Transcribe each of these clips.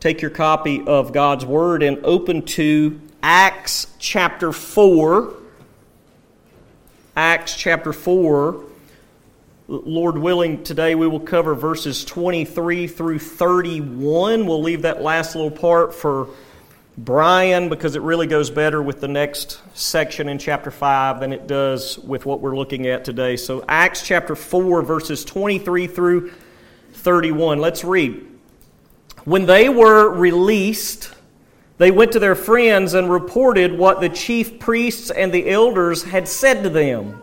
take your copy of God's Word and open to Acts chapter 4. Acts chapter 4. Lord willing, today we will cover verses 23 through 31. We'll leave that last little part for Brian because it really goes better with the next section in chapter 5 than it does with what we're looking at today. So, Acts chapter 4, verses 23 through 31. Let's read. When they were released, they went to their friends and reported what the chief priests and the elders had said to them.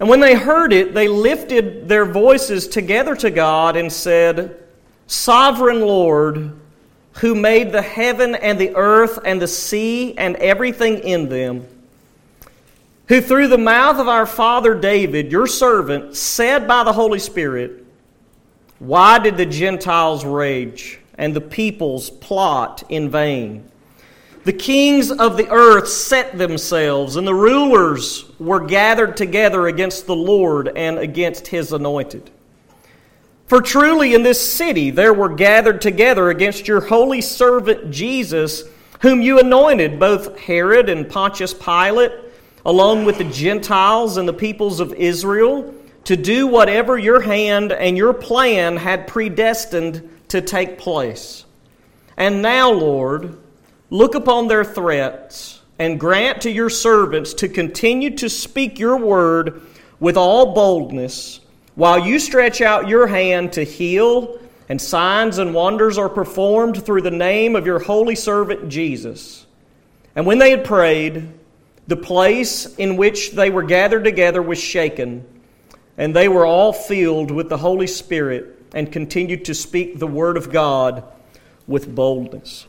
And when they heard it, they lifted their voices together to God and said, Sovereign Lord, who made the heaven and the earth and the sea and everything in them, who through the mouth of our father David, your servant, said by the Holy Spirit, Why did the Gentiles rage and the peoples plot in vain? The kings of the earth set themselves, and the rulers were gathered together against the Lord and against his anointed. For truly in this city there were gathered together against your holy servant Jesus, whom you anointed, both Herod and Pontius Pilate, along with the Gentiles and the peoples of Israel, to do whatever your hand and your plan had predestined to take place. And now, Lord, look upon their threats and grant to your servants to continue to speak your word with all boldness while you stretch out your hand to heal, and signs and wonders are performed through the name of your holy servant Jesus. And when they had prayed, the place in which they were gathered together was shaken, and they were all filled with the Holy Spirit and continued to speak the word of God with boldness.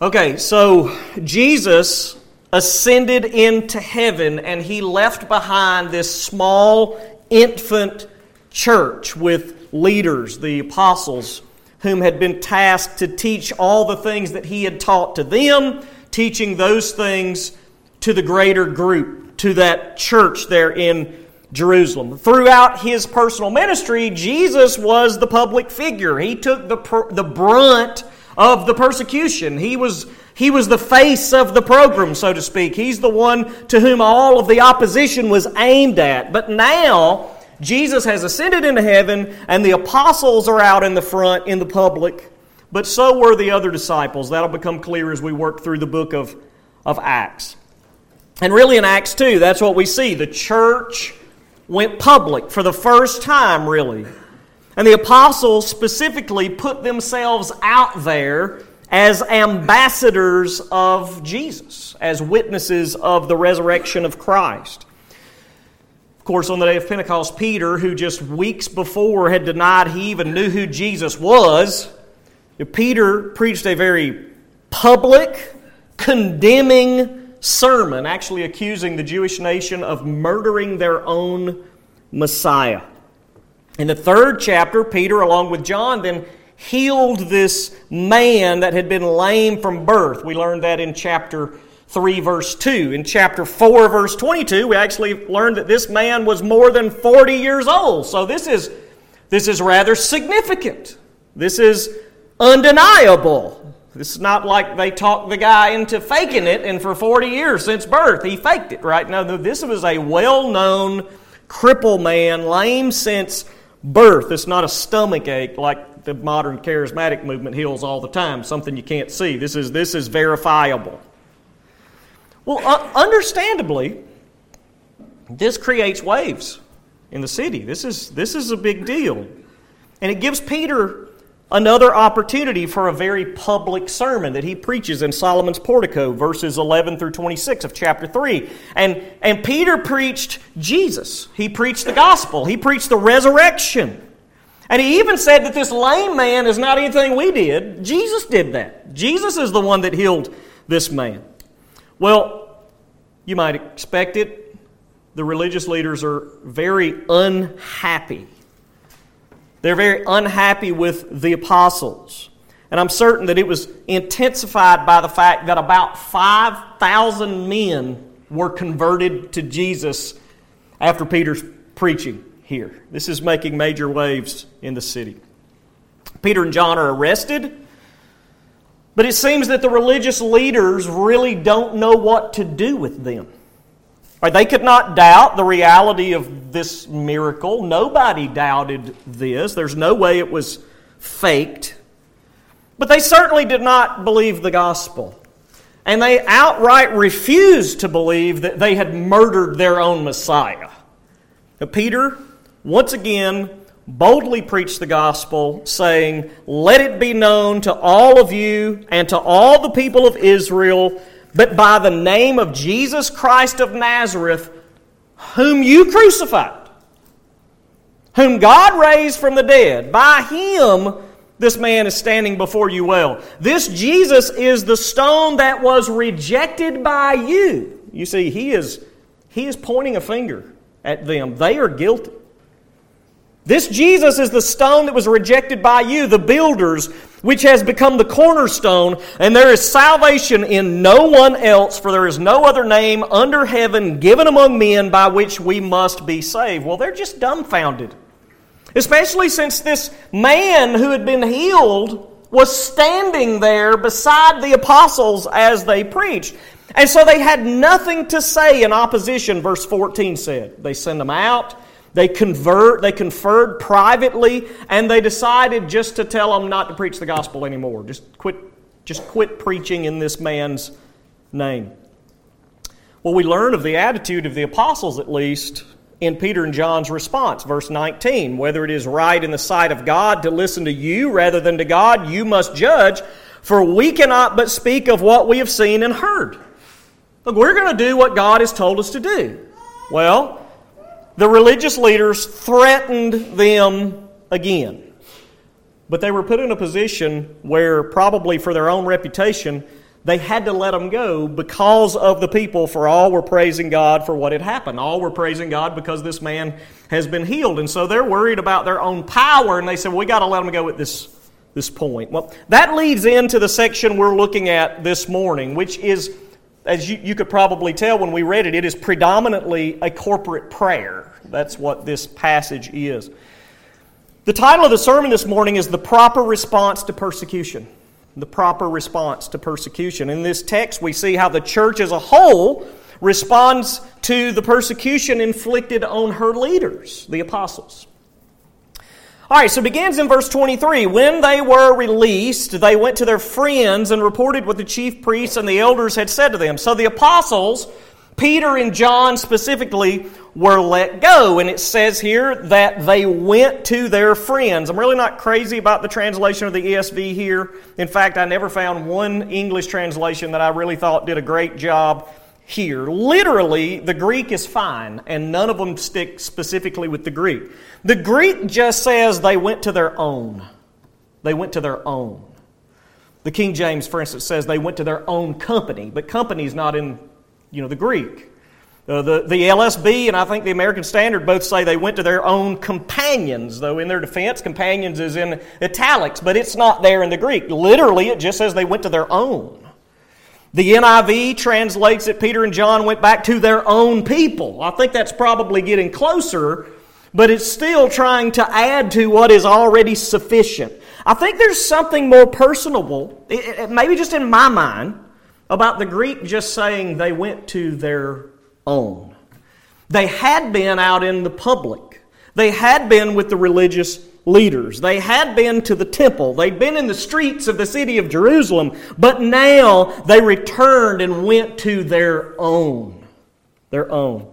Okay, so Jesus ascended into heaven and he left behind this small infant church with leaders, the apostles, whom had been tasked to teach all the things that he had taught to them, teaching those things to the greater group, to that church there in Jerusalem. Throughout his personal ministry, Jesus was the public figure. He took the, the brunt of the persecution. He was he was the face of the program, so to speak. He's the one to whom all of the opposition was aimed at. But now, Jesus has ascended into heaven, and the apostles are out in the front in the public, but so were the other disciples. That'll become clear as we work through the book of, of Acts. And really, in Acts 2, that's what we see. The church went public for the first time, really. And the apostles specifically put themselves out there as ambassadors of Jesus, as witnesses of the resurrection of Christ. Of course, on the day of Pentecost, Peter, who just weeks before had denied he even knew who Jesus was, Peter preached a very public, condemning sermon, actually accusing the Jewish nation of murdering their own Messiah. In the third chapter, Peter, along with John, then healed this man that had been lame from birth. We learned that in chapter 3, verse 2. In chapter 4, verse 22, we actually learned that this man was more than 40 years old. So this is, this is rather significant. This is undeniable. This is not like they talked the guy into faking it, and for 40 years since birth, he faked it, right? No, this was a well known cripple man, lame since birth. It's not a stomach ache like the modern charismatic movement heals all the time, something you can't see. This is, this is verifiable. Well, uh, understandably, this creates waves in the city. This is, this is a big deal. And it gives Peter another opportunity for a very public sermon that he preaches in Solomon's portico, verses 11 through 26 of chapter 3. And, and Peter preached Jesus, he preached the gospel, he preached the resurrection. And he even said that this lame man is not anything we did. Jesus did that. Jesus is the one that healed this man. Well, you might expect it. The religious leaders are very unhappy. They're very unhappy with the apostles. And I'm certain that it was intensified by the fact that about 5,000 men were converted to Jesus after Peter's preaching here. This is making major waves in the city. Peter and John are arrested. But it seems that the religious leaders really don't know what to do with them. Right, they could not doubt the reality of this miracle. Nobody doubted this. There's no way it was faked. But they certainly did not believe the gospel. And they outright refused to believe that they had murdered their own Messiah. Now, Peter, once again, boldly preached the gospel, saying, Let it be known to all of you and to all the people of Israel that by the name of Jesus Christ of Nazareth, whom you crucified, whom God raised from the dead, by him this man is standing before you well. This Jesus is the stone that was rejected by you. You see, he is, he is pointing a finger at them. They are guilty. This Jesus is the stone that was rejected by you, the builders, which has become the cornerstone, and there is salvation in no one else, for there is no other name under heaven given among men by which we must be saved. Well, they're just dumbfounded. Especially since this man who had been healed was standing there beside the apostles as they preached. And so they had nothing to say in opposition, verse 14 said. They send them out. They convert, they conferred privately, and they decided just to tell them not to preach the gospel anymore. Just quit, just quit preaching in this man's name. Well, we learn of the attitude of the apostles, at least, in Peter and John's response, verse 19. Whether it is right in the sight of God to listen to you rather than to God, you must judge, for we cannot but speak of what we have seen and heard. Look, we're going to do what God has told us to do. Well, the religious leaders threatened them again. But they were put in a position where, probably for their own reputation, they had to let them go because of the people, for all were praising God for what had happened. All were praising God because this man has been healed. And so they're worried about their own power, and they said, well, we got to let them go at this, this point. Well, that leads into the section we're looking at this morning, which is as you, you, could probably tell when we read it, it is predominantly a corporate prayer. That's what this passage is. The title of the sermon this morning is The Proper Response to Persecution. The proper response to persecution. In this text, we see how the church as a whole responds to the persecution inflicted on her leaders, the apostles. All right, so it begins in verse 23. When they were released, they went to their friends and reported what the chief priests and the elders had said to them. So the apostles, Peter and John specifically, were let go. And it says here that they went to their friends. I'm really not crazy about the translation of the ESV here. In fact, I never found one English translation that I really thought did a great job here. Literally, the Greek is fine, and none of them stick specifically with the Greek. The Greek just says they went to their own. They went to their own. The King James, for instance, says they went to their own company, but company is not in, you know, the Greek. Uh, the, the LSB and I think the American Standard both say they went to their own companions, though in their defense, companions is in italics, but it's not there in the Greek. Literally, it just says they went to their own. The NIV translates that Peter and John went back to their own people. I think that's probably getting closer, but it's still trying to add to what is already sufficient. I think there's something more personable, maybe just in my mind, about the Greek just saying they went to their own. They had been out in the public, they had been with the religious leaders. They had been to the temple, they'd been in the streets of the city of Jerusalem, but now they returned and went to their own. Their own.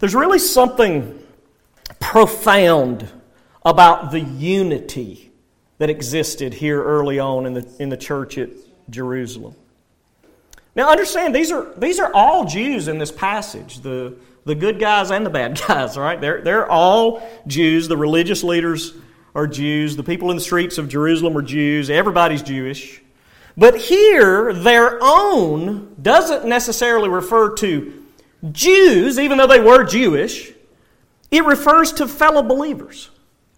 There's really something profound about the unity that existed here early on in the, in the church at Jerusalem. Now understand these are these are all Jews in this passage. The the good guys and the bad guys, right? They're, they're all Jews. The religious leaders are Jews. The people in the streets of Jerusalem are Jews. Everybody's Jewish. But here, their own doesn't necessarily refer to Jews, even though they were Jewish. It refers to fellow believers.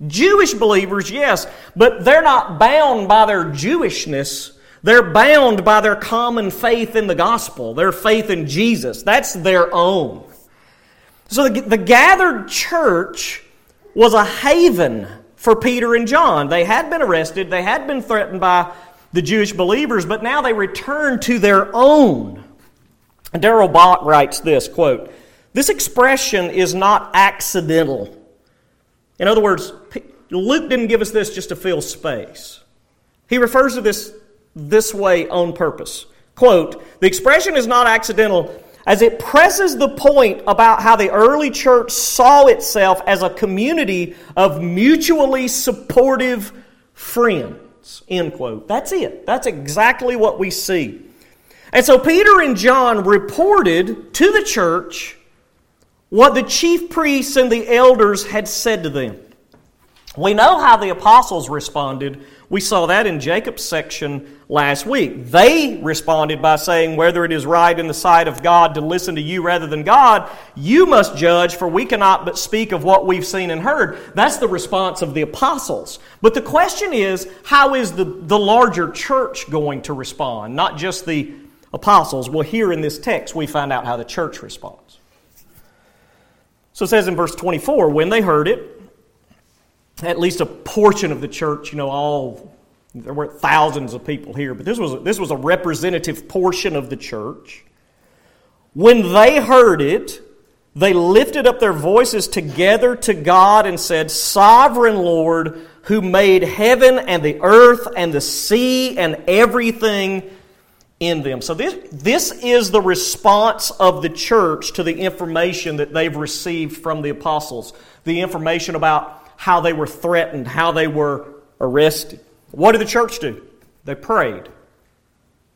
Jewish believers, yes, but they're not bound by their Jewishness. They're bound by their common faith in the gospel, their faith in Jesus. That's their own. So the, the gathered church was a haven for Peter and John. They had been arrested, they had been threatened by the Jewish believers, but now they return to their own. Darrell Bock writes this quote, This expression is not accidental. In other words, Luke didn't give us this just to fill space. He refers to this this way on purpose. Quote, the expression is not accidental as it presses the point about how the early church saw itself as a community of mutually supportive friends. End quote. That's it. That's exactly what we see. And so Peter and John reported to the church what the chief priests and the elders had said to them. We know how the apostles responded. We saw that in Jacob's section last week. They responded by saying, Whether it is right in the sight of God to listen to you rather than God, you must judge, for we cannot but speak of what we've seen and heard. That's the response of the apostles. But the question is, how is the, the larger church going to respond? Not just the apostles. Well, here in this text, we find out how the church responds. So it says in verse 24, when they heard it, at least a portion of the church, you know, all there weren't thousands of people here, but this was this was a representative portion of the church. When they heard it, they lifted up their voices together to God and said, Sovereign Lord, who made heaven and the earth and the sea and everything in them. So, this, this is the response of the church to the information that they've received from the apostles, the information about how they were threatened, how they were arrested. What did the church do? They prayed.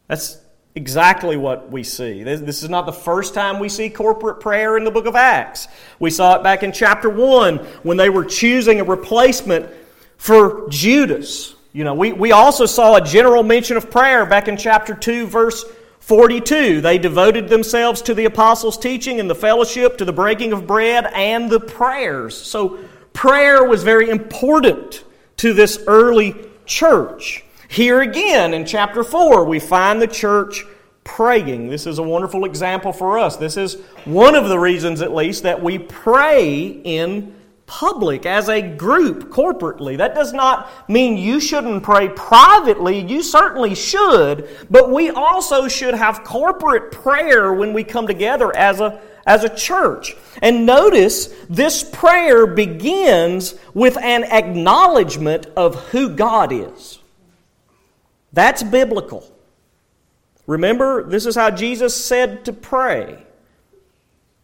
That's exactly what we see. This is not the first time we see corporate prayer in the book of Acts. We saw it back in chapter 1 when they were choosing a replacement for Judas. You know, we, we also saw a general mention of prayer back in chapter 2, verse 42. They devoted themselves to the apostles' teaching and the fellowship, to the breaking of bread, and the prayers. So prayer was very important to this early church. Here again in chapter 4, we find the church praying. This is a wonderful example for us. This is one of the reasons, at least, that we pray in public as a group corporately. That does not mean you shouldn't pray privately. You certainly should, but we also should have corporate prayer when we come together as a as a church. And notice this prayer begins with an acknowledgement of who God is. That's biblical. Remember, this is how Jesus said to pray.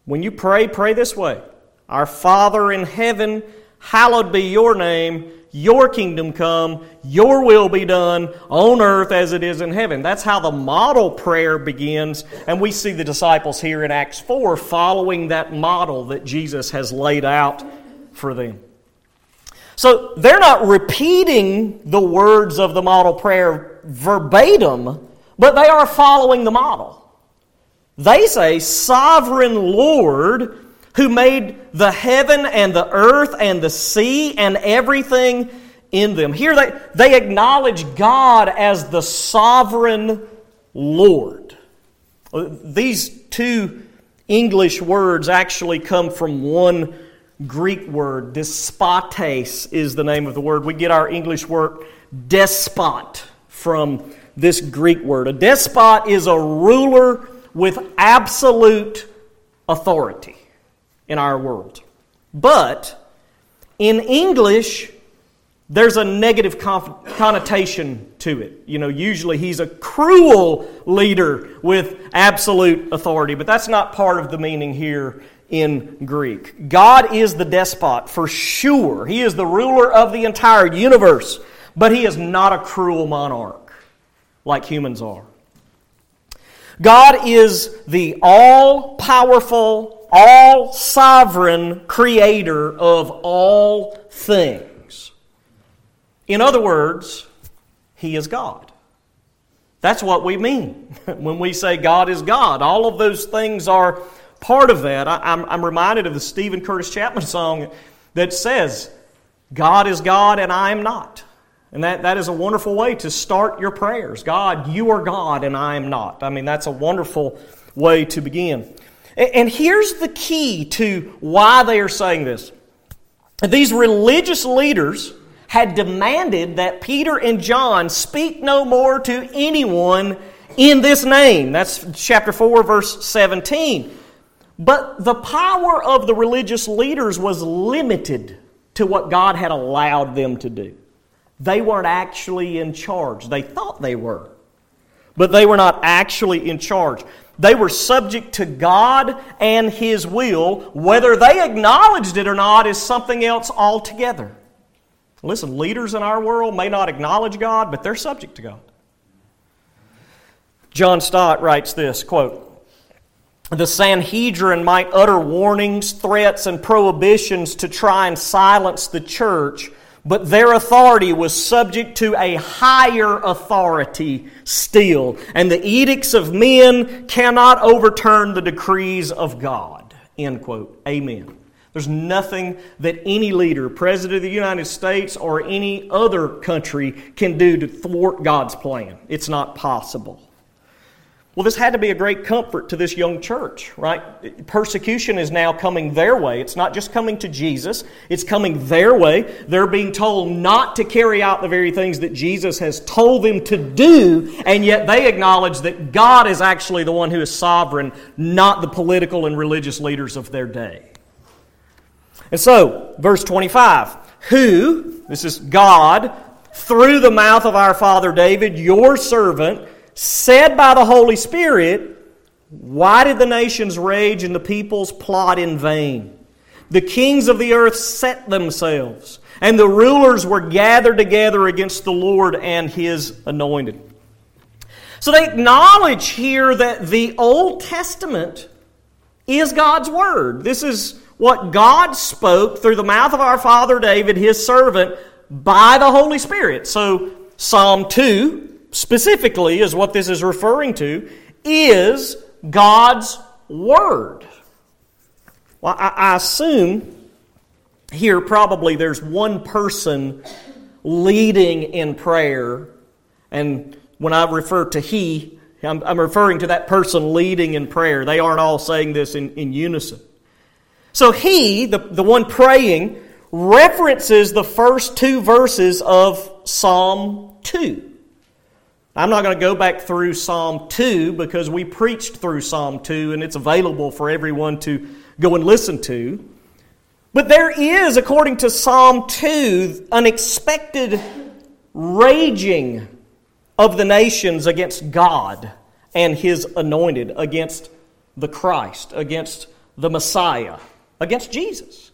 When you pray, pray this way Our Father in heaven, hallowed be your name. Your kingdom come, your will be done on earth as it is in heaven. That's how the model prayer begins. And we see the disciples here in Acts 4 following that model that Jesus has laid out for them. So they're not repeating the words of the model prayer verbatim, but they are following the model. They say, Sovereign Lord, who made the heaven and the earth and the sea and everything in them. Here they, they acknowledge God as the sovereign Lord. These two English words actually come from one Greek word. Despotes is the name of the word. We get our English word despot from this Greek word. A despot is a ruler with absolute authority in our world. But in English, there's a negative connotation to it. You know, usually he's a cruel leader with absolute authority, but that's not part of the meaning here in Greek. God is the despot for sure. He is the ruler of the entire universe, but he is not a cruel monarch like humans are. God is the all powerful, all sovereign creator of all things. In other words, He is God. That's what we mean when we say God is God. All of those things are part of that. I, am reminded of the Steven Curtis Chapman song that says, God is God and I am not. And that, that is a wonderful way to start your prayers. God, you are God and I am not. I mean, that's a wonderful way to begin. And here's the key to why they are saying this. These religious leaders had demanded that Peter and John speak no more to anyone in this name. That's chapter 4, verse 17. But the power of the religious leaders was limited to what God had allowed them to do. They weren't actually in charge. They thought they were, but they were not actually in charge. They were subject to God and His will. Whether they acknowledged it or not is something else altogether. Listen, leaders in our world may not acknowledge God, but they're subject to God. John Stott writes this quote, the Sanhedrin might utter warnings, threats, and prohibitions to try and silence the church, but their authority was subject to a higher authority still, and the edicts of men cannot overturn the decrees of God. End quote. Amen. There's nothing that any leader, President of the United States, or any other country can do to thwart God's plan. It's not possible. Well, this had to be a great comfort to this young church, right? Persecution is now coming their way. It's not just coming to Jesus, it's coming their way. They're being told not to carry out the very things that Jesus has told them to do, and yet they acknowledge that God is actually the one who is sovereign, not the political and religious leaders of their day. And so, verse 25, who, this is God, through the mouth of our father David, your servant, said by the Holy Spirit, Why did the nations rage and the peoples plot in vain? The kings of the earth set themselves, and the rulers were gathered together against the Lord and his anointed. So they acknowledge here that the Old Testament is God's Word. This is what God spoke through the mouth of our father David, his servant, by the Holy Spirit. So, Psalm 2 specifically is what this is referring to, is God's Word. Well, I, assume here probably there's one person leading in prayer, and when I refer to he, I'm, I'm, referring to that person leading in prayer. They aren't all saying this in, in unison. So he, the, the one praying, references the first two verses of Psalm 2. I'm not going to go back through Psalm 2 because we preached through Psalm 2 and it's available for everyone to go and listen to. But there is, according to Psalm 2, an expected raging of the nations against God and His anointed, against the Christ, against the Messiah, against Jesus.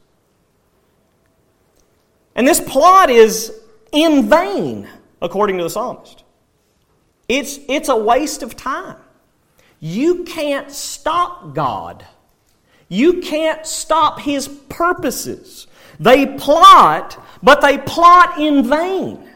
And this plot is in vain, according to the psalmist. It's, it's a waste of time. You can't stop God. You can't stop His purposes. They plot, but they plot in vain.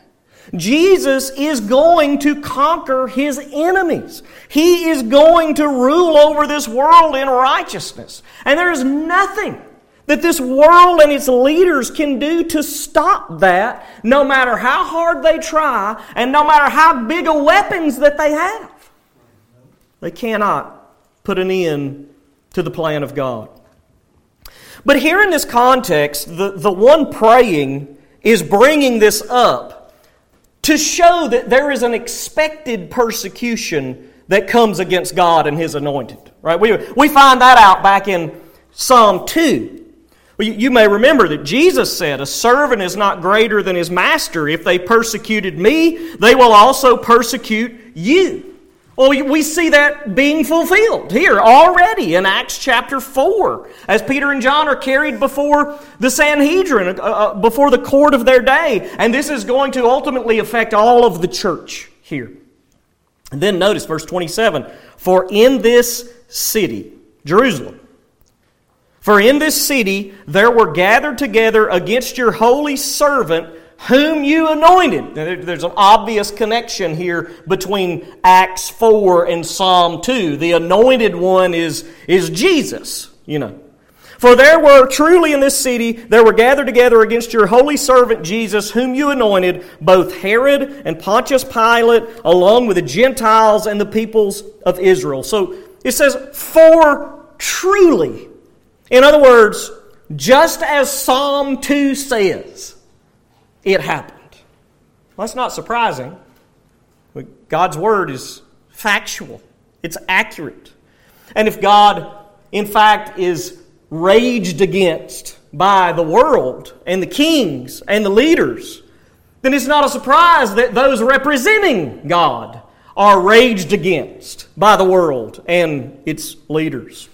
Jesus is going to conquer his enemies. He is going to rule over this world in righteousness. And there is nothing that this world and its leaders can do to stop that, no matter how hard they try and no matter how big of weapons that they have. They cannot put an end to the plan of God. But here in this context, the, the one praying is bringing this up to show that there is an expected persecution that comes against God and His anointed. Right? We, we find that out back in Psalm 2. Well, you may remember that Jesus said, A servant is not greater than his master. If they persecuted me, they will also persecute you. Well, we see that being fulfilled here already in Acts chapter 4, as Peter and John are carried before the Sanhedrin, uh, uh, before the court of their day. And this is going to ultimately affect all of the church here. And then notice verse 27 For in this city, Jerusalem, for in this city there were gathered together against your holy servant, whom you anointed. There's an obvious connection here between Acts 4 and Psalm 2. The anointed one is, is Jesus, you know. For there were truly in this city, there were gathered together against your holy servant Jesus, whom you anointed, both Herod and Pontius Pilate, along with the Gentiles and the peoples of Israel. So it says, for truly. In other words, just as Psalm 2 says, it happened. Well, that's not surprising. God's Word is factual, it's accurate. And if God, in fact, is raged against by the world and the kings and the leaders, then it's not a surprise that those representing God are raged against by the world and its leaders.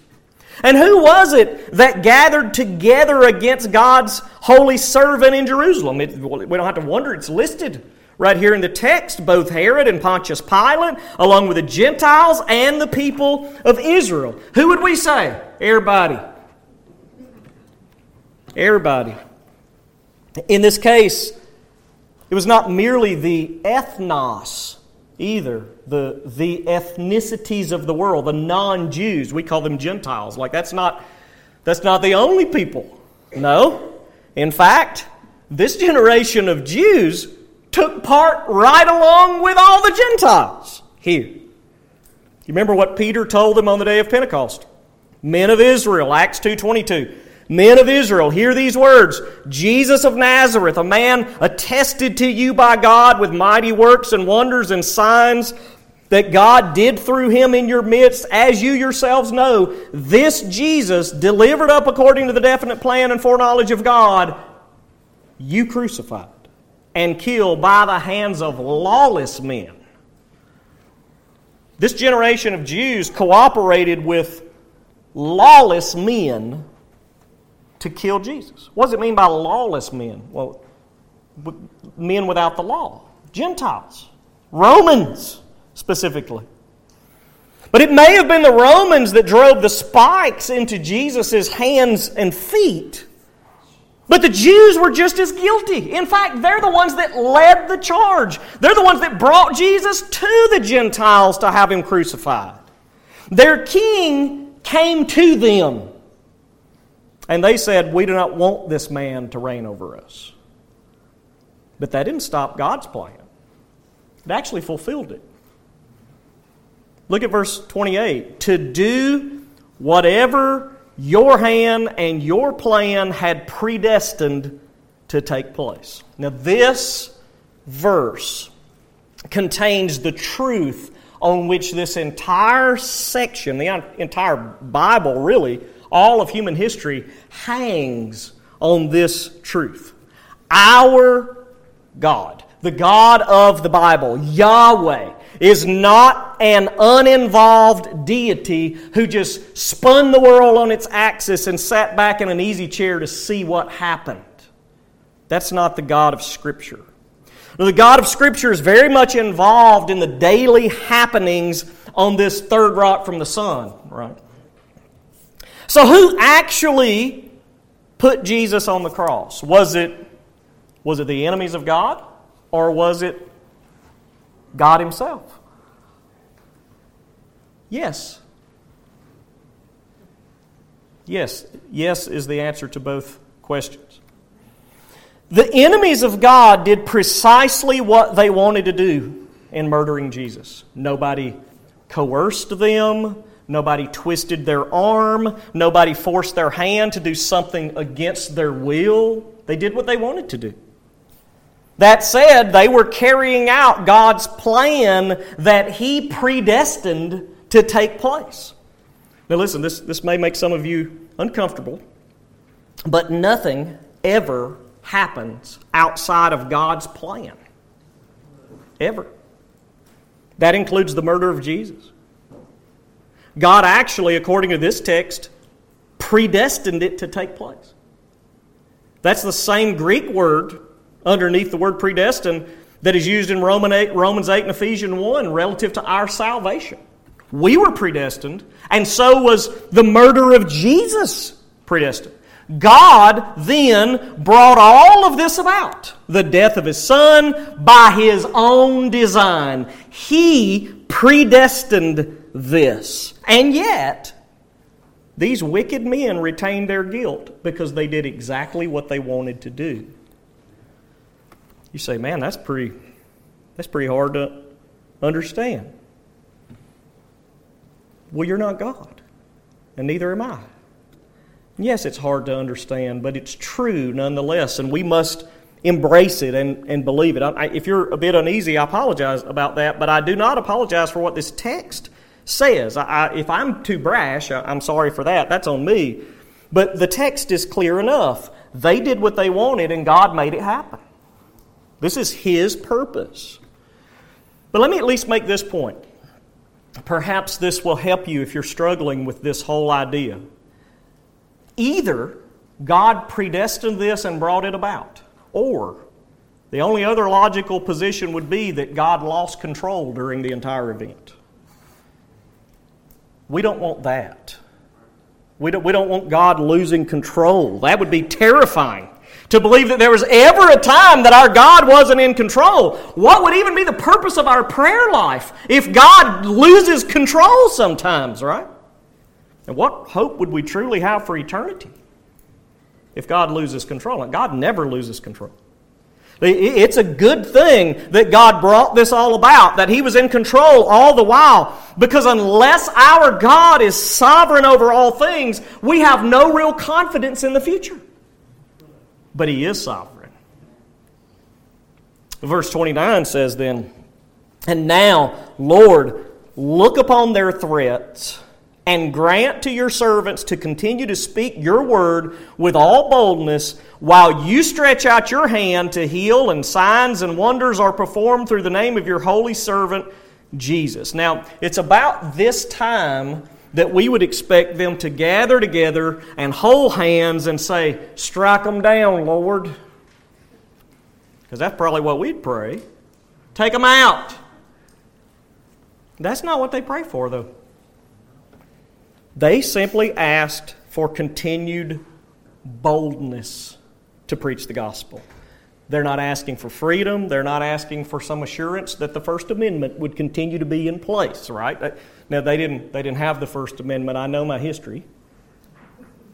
And who was it that gathered together against God's holy servant in Jerusalem? It, we don't have to wonder, it's listed right here in the text both Herod and Pontius Pilate, along with the Gentiles and the people of Israel. Who would we say? Everybody. Everybody. In this case, it was not merely the ethnos either, the, the ethnicities of the world, the non Jews. We call them Gentiles. Like, that's not, that's not the only people. No. In fact, this generation of Jews took part right along with all the Gentiles here. You remember what Peter told them on the day of Pentecost? Men of Israel, Acts 2:22. Men of Israel, hear these words Jesus of Nazareth, a man attested to you by God with mighty works and wonders and signs that God did through him in your midst, as you yourselves know. This Jesus, delivered up according to the definite plan and foreknowledge of God, you crucified and killed by the hands of lawless men. This generation of Jews cooperated with lawless men to kill Jesus. What does it mean by lawless men? Well, men without the law, Gentiles, Romans specifically. But it may have been the Romans that drove the spikes into Jesus' hands and feet but the Jews were just as guilty. In fact, they're the ones that led the charge. They're the ones that brought Jesus to the Gentiles to have him crucified. Their king came to them. And they said, We do not want this man to reign over us. But that didn't stop God's plan, it actually fulfilled it. Look at verse 28. To do whatever your hand and your plan had predestined to take place. Now, this verse contains the truth on which this entire section, the entire Bible, really, all of human history, hangs on this truth. Our God, the God of the Bible, Yahweh, is not an uninvolved deity who just spun the world on its axis and sat back in an easy chair to see what happened. That's not the God of Scripture. The God of Scripture is very much involved in the daily happenings on this third rock from the sun, right? So, who actually put Jesus on the cross? Was it, was it the enemies of God or was it God Himself? Yes. Yes. Yes is the answer to both questions. The enemies of God did precisely what they wanted to do in murdering Jesus. Nobody coerced them. Nobody twisted their arm. Nobody forced their hand to do something against their will. They did what they wanted to do. That said, they were carrying out God's plan that He predestined to take place. Now, listen, this, this may make some of you uncomfortable, but nothing ever happens outside of God's plan. Ever. That includes the murder of Jesus. God actually, according to this text, predestined it to take place. That's the same Greek word underneath the word predestined that is used in Roman 8, Romans 8 and Ephesians 1 relative to our salvation. We were predestined, and so was the murder of Jesus predestined. God then brought all of this about the death of his son by his own design. He predestined this. And yet, these wicked men retained their guilt because they did exactly what they wanted to do. You say, man, that's pretty, that's pretty hard to understand. Well, you're not God, and neither am I. Yes, it's hard to understand, but it's true nonetheless, and we must embrace it and, and believe it. I, if you're a bit uneasy, I apologize about that, but I do not apologize for what this text says. I, if I'm too brash, I'm sorry for that. That's on me. But the text is clear enough. They did what they wanted, and God made it happen. This is His purpose. But let me at least make this point. Perhaps this will help you if you're struggling with this whole idea. Either God predestined this and brought it about, or the only other logical position would be that God lost control during the entire event. We don't want that. We don't, we don't want God losing control. That would be terrifying to believe that there was ever a time that our God wasn't in control. What would even be the purpose of our prayer life if God loses control sometimes, right? And what hope would we truly have for eternity if God loses control? And God never loses control. It's a good thing that God brought this all about, that He was in control all the while. Because unless our God is sovereign over all things, we have no real confidence in the future. But He is sovereign. Verse 29 says then, And now, Lord, look upon their threats and grant to your servants to continue to speak your word with all boldness while you stretch out your hand to heal and signs and wonders are performed through the name of your holy servant Jesus. Now, it's about this time that we would expect them to gather together and hold hands and say, Strike them down, Lord. Because that's probably what we'd pray. Take them out. That's not what they pray for, though. They simply asked for continued boldness to preach the gospel. They're not asking for freedom. They're not asking for some assurance that the First Amendment would continue to be in place, right? Uh, now, they didn't, they didn't have the First Amendment. I know my history.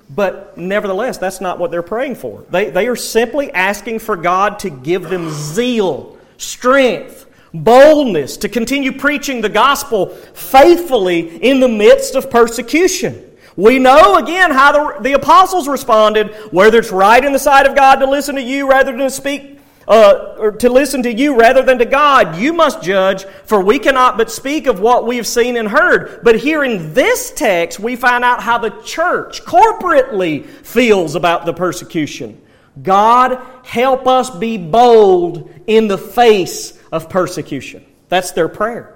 But nevertheless, that's not what they're praying for. They, they are simply asking for God to give them zeal, strength, boldness to continue preaching the gospel faithfully in the midst of persecution. We know again how the, the apostles responded, whether it's right in the sight of God to listen to you rather than to speak, uh, or to listen to you rather than to God. You must judge, for we cannot but speak of what we have seen and heard. But here in this text, we find out how the church corporately feels about the persecution. God, help us be bold in the face of persecution. That's their prayer.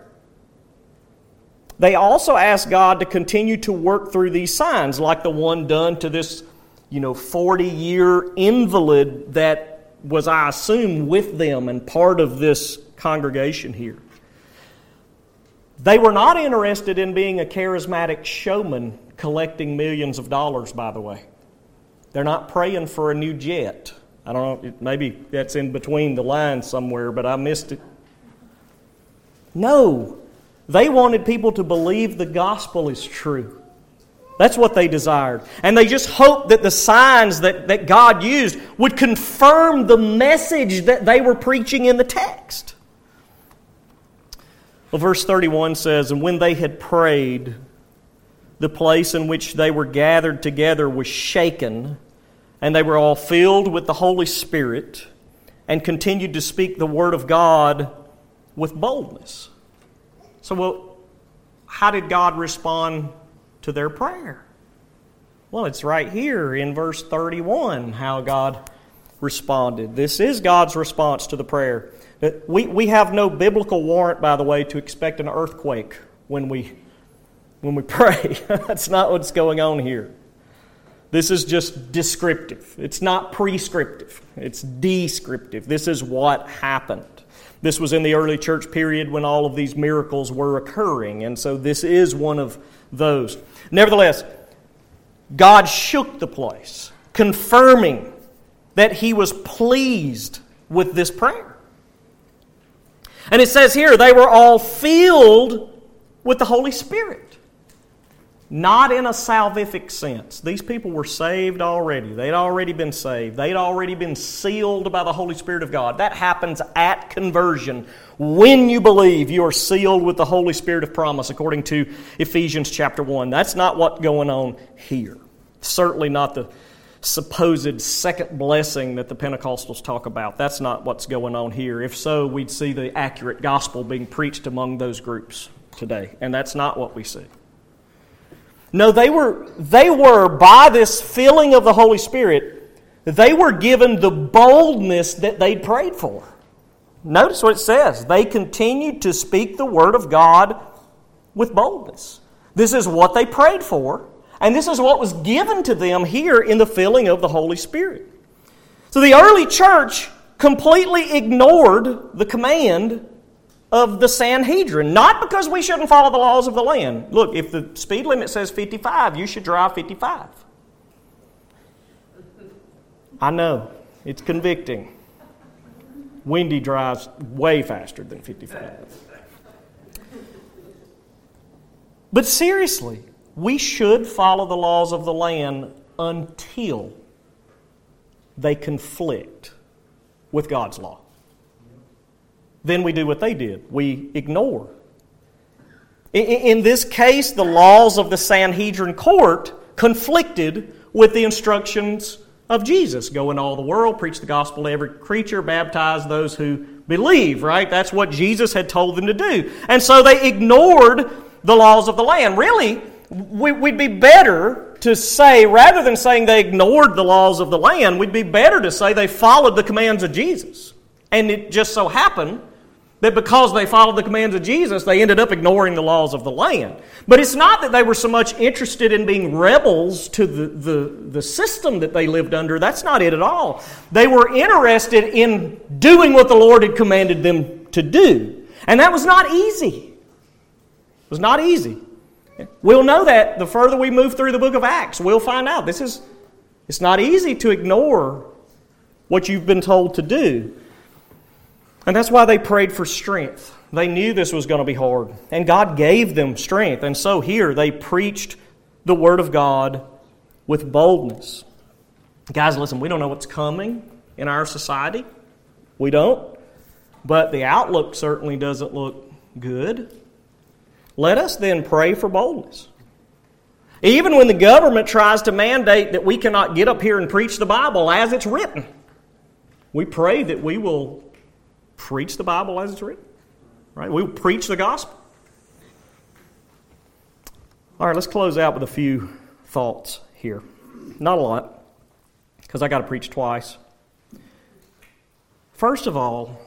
They also ask God to continue to work through these signs, like the one done to this, you know, 40 year invalid that was, I assume, with them and part of this congregation here. They were not interested in being a charismatic showman collecting millions of dollars, by the way. They're not praying for a new jet. I don't know, maybe that's in between the lines somewhere, but I missed it. No, they wanted people to believe the gospel is true. That's what they desired. And they just hoped that the signs that, that God used would confirm the message that they were preaching in the text. Well, verse 31 says, And when they had prayed, the place in which they were gathered together was shaken, and they were all filled with the Holy Spirit and continued to speak the word of God with boldness. So, well, how did God respond to their prayer? Well, it's right here in verse 31 how God responded. This is God's response to the prayer. We, we have no biblical warrant, by the way, to expect an earthquake when we, when we pray. That's not what's going on here. This is just descriptive. It's not prescriptive, it's descriptive. This is what happened. This was in the early church period when all of these miracles were occurring, and so this is one of those. Nevertheless, God shook the place, confirming that He was pleased with this prayer. And it says here, they were all filled with the Holy Spirit. Not in a salvific sense. These people were saved already. They'd already been saved. They'd already been sealed by the Holy Spirit of God. That happens at conversion. When you believe, you are sealed with the Holy Spirit of promise, according to Ephesians chapter 1. That's not what's going on here. Certainly not the supposed second blessing that the Pentecostals talk about. That's not what's going on here. If so, we'd see the accurate gospel being preached among those groups today, and that's not what we see. No, they were, they were, by this filling of the Holy Spirit, they were given the boldness that they'd prayed for. Notice what it says. They continued to speak the word of God with boldness. This is what they prayed for, and this is what was given to them here in the filling of the Holy Spirit. So the early church completely ignored the command of the Sanhedrin, not because we shouldn't follow the laws of the land. Look, if the speed limit says 55, you should drive 55. I know, it's convicting. Wendy drives way faster than 55. But seriously, we should follow the laws of the land until they conflict with God's law. Then we do what they did we ignore. In this case, the laws of the Sanhedrin court conflicted with the instructions of Jesus. Go into all the world, preach the gospel to every creature, baptize those who believe, right? That's what Jesus had told them to do. And so they ignored the laws of the land. Really, we'd be better to say, rather than saying they ignored the laws of the land, we'd be better to say they followed the commands of Jesus. And it just so happened that because they followed the commands of Jesus, they ended up ignoring the laws of the land. But it's not that they were so much interested in being rebels to the, the, the system that they lived under. That's not it at all. They were interested in doing what the Lord had commanded them to do. And that was not easy It was not easy. We'll know that the further we move through the book of Acts. We'll find out this is it's not easy to ignore what you've been told to do. And that's why they prayed for strength. They knew this was going to be hard, and God gave them strength. And so here they preached the word of God with boldness. Guys, listen, we don't know what's coming in our society. We don't. But the outlook certainly doesn't look good. Let us then pray for boldness. Even when the government tries to mandate that we cannot get up here and preach the Bible as it's written, we pray that we will preach the Bible as it's written. Right? We preach the gospel. All right, let's close out with a few thoughts here. Not a lot, because I got to preach twice. First of all,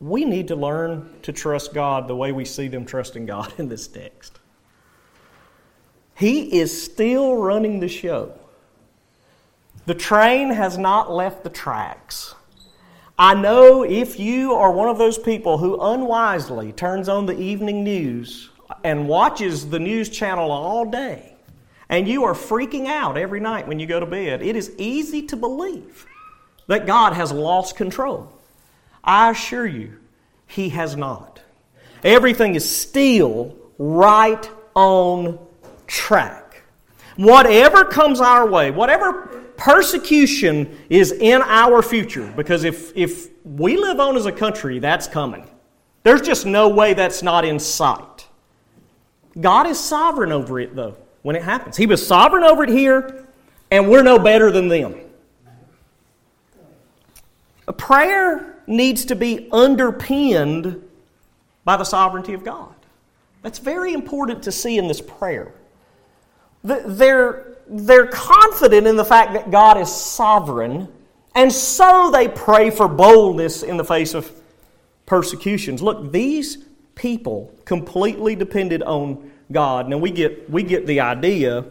we need to learn to trust God the way we see them trusting God in this text. He is still running the show. The train has not left the tracks. I know if you are one of those people who unwisely turns on the evening news and watches the news channel all day, and you are freaking out every night when you go to bed, it is easy to believe that God has lost control. I assure you, He has not. Everything is still right on track. Whatever comes our way, whatever persecution is in our future, because if, if we live on as a country, that's coming. There's just no way that's not in sight. God is sovereign over it, though, when it happens. He was sovereign over it here, and we're no better than them. A prayer needs to be underpinned by the sovereignty of God. That's very important to see in this prayer. They're, they're confident in the fact that God is sovereign, and so they pray for boldness in the face of persecutions. Look, these people completely depended on God. Now we get, we get the idea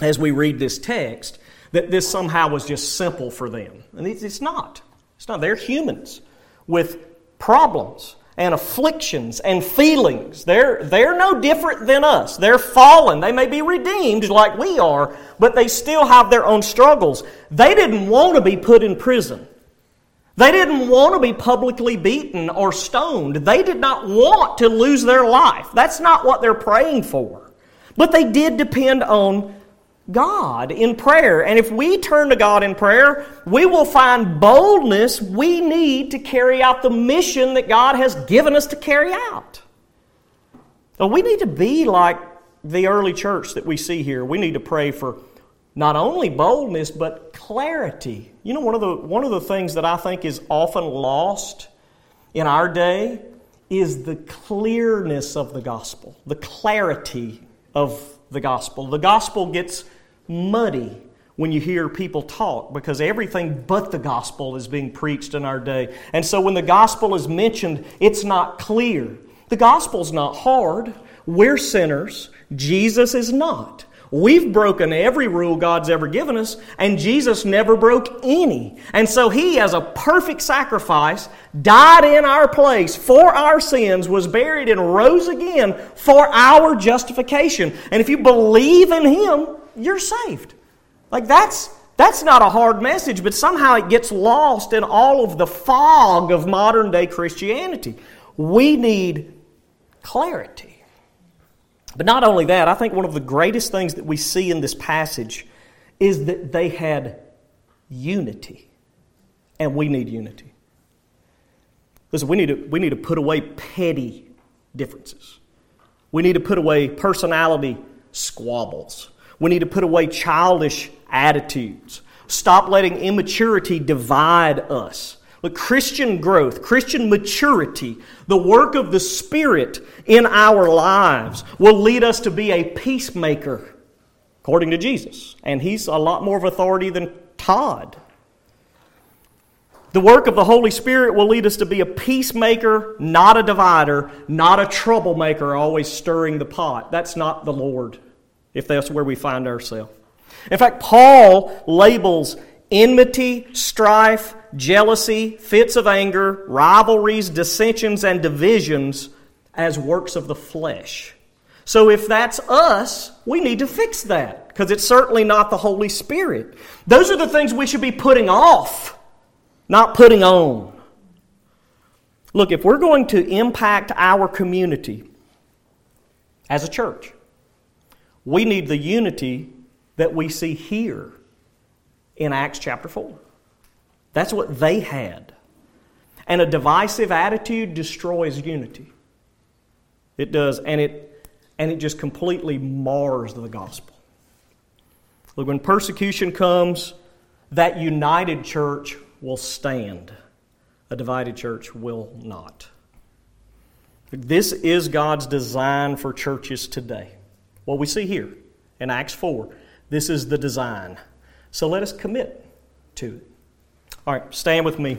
as we read this text that this somehow was just simple for them. And it's not. It's not. They're humans with problems and afflictions and feelings. They're, they're no different than us. They're fallen. They may be redeemed like we are, but they still have their own struggles. They didn't want to be put in prison. They didn't want to be publicly beaten or stoned. They did not want to lose their life. That's not what they're praying for. But they did depend on God in prayer. And if we turn to God in prayer, we will find boldness we need to carry out the mission that God has given us to carry out. So we need to be like the early church that we see here. We need to pray for not only boldness, but clarity. You know, one of the, one of the things that I think is often lost in our day is the clearness of the gospel, the clarity of the gospel. The gospel gets muddy when you hear people talk because everything but the gospel is being preached in our day. And so when the gospel is mentioned, it's not clear. The gospel's not hard. We're sinners. Jesus is not. We've broken every rule God's ever given us, and Jesus never broke any. And so He, as a perfect sacrifice, died in our place for our sins, was buried, and rose again for our justification. And if you believe in Him, you're saved. Like that's that's not a hard message, but somehow it gets lost in all of the fog of modern day Christianity. We need clarity. But not only that, I think one of the greatest things that we see in this passage is that they had unity. And we need unity. Listen, we need to, we need to put away petty differences. We need to put away personality squabbles. We need to put away childish attitudes. Stop letting immaturity divide us. But Christian growth, Christian maturity, the work of the Spirit in our lives will lead us to be a peacemaker, according to Jesus. And he's a lot more of authority than Todd. The work of the Holy Spirit will lead us to be a peacemaker, not a divider, not a troublemaker, always stirring the pot. That's not the Lord, if that's where we find ourselves. In fact, Paul labels enmity, strife, jealousy, fits of anger, rivalries, dissensions, and divisions as works of the flesh. So if that's us, we need to fix that because it's certainly not the Holy Spirit. Those are the things we should be putting off, not putting on. Look, if we're going to impact our community as a church, we need the unity that we see here in Acts chapter 4. That's what they had. And a divisive attitude destroys unity. It does, and it, and it just completely mars the gospel. Look, when persecution comes, that united church will stand. A divided church will not. This is God's design for churches today. What we see here in Acts 4, this is the design. So let us commit to it. All right, stand with me.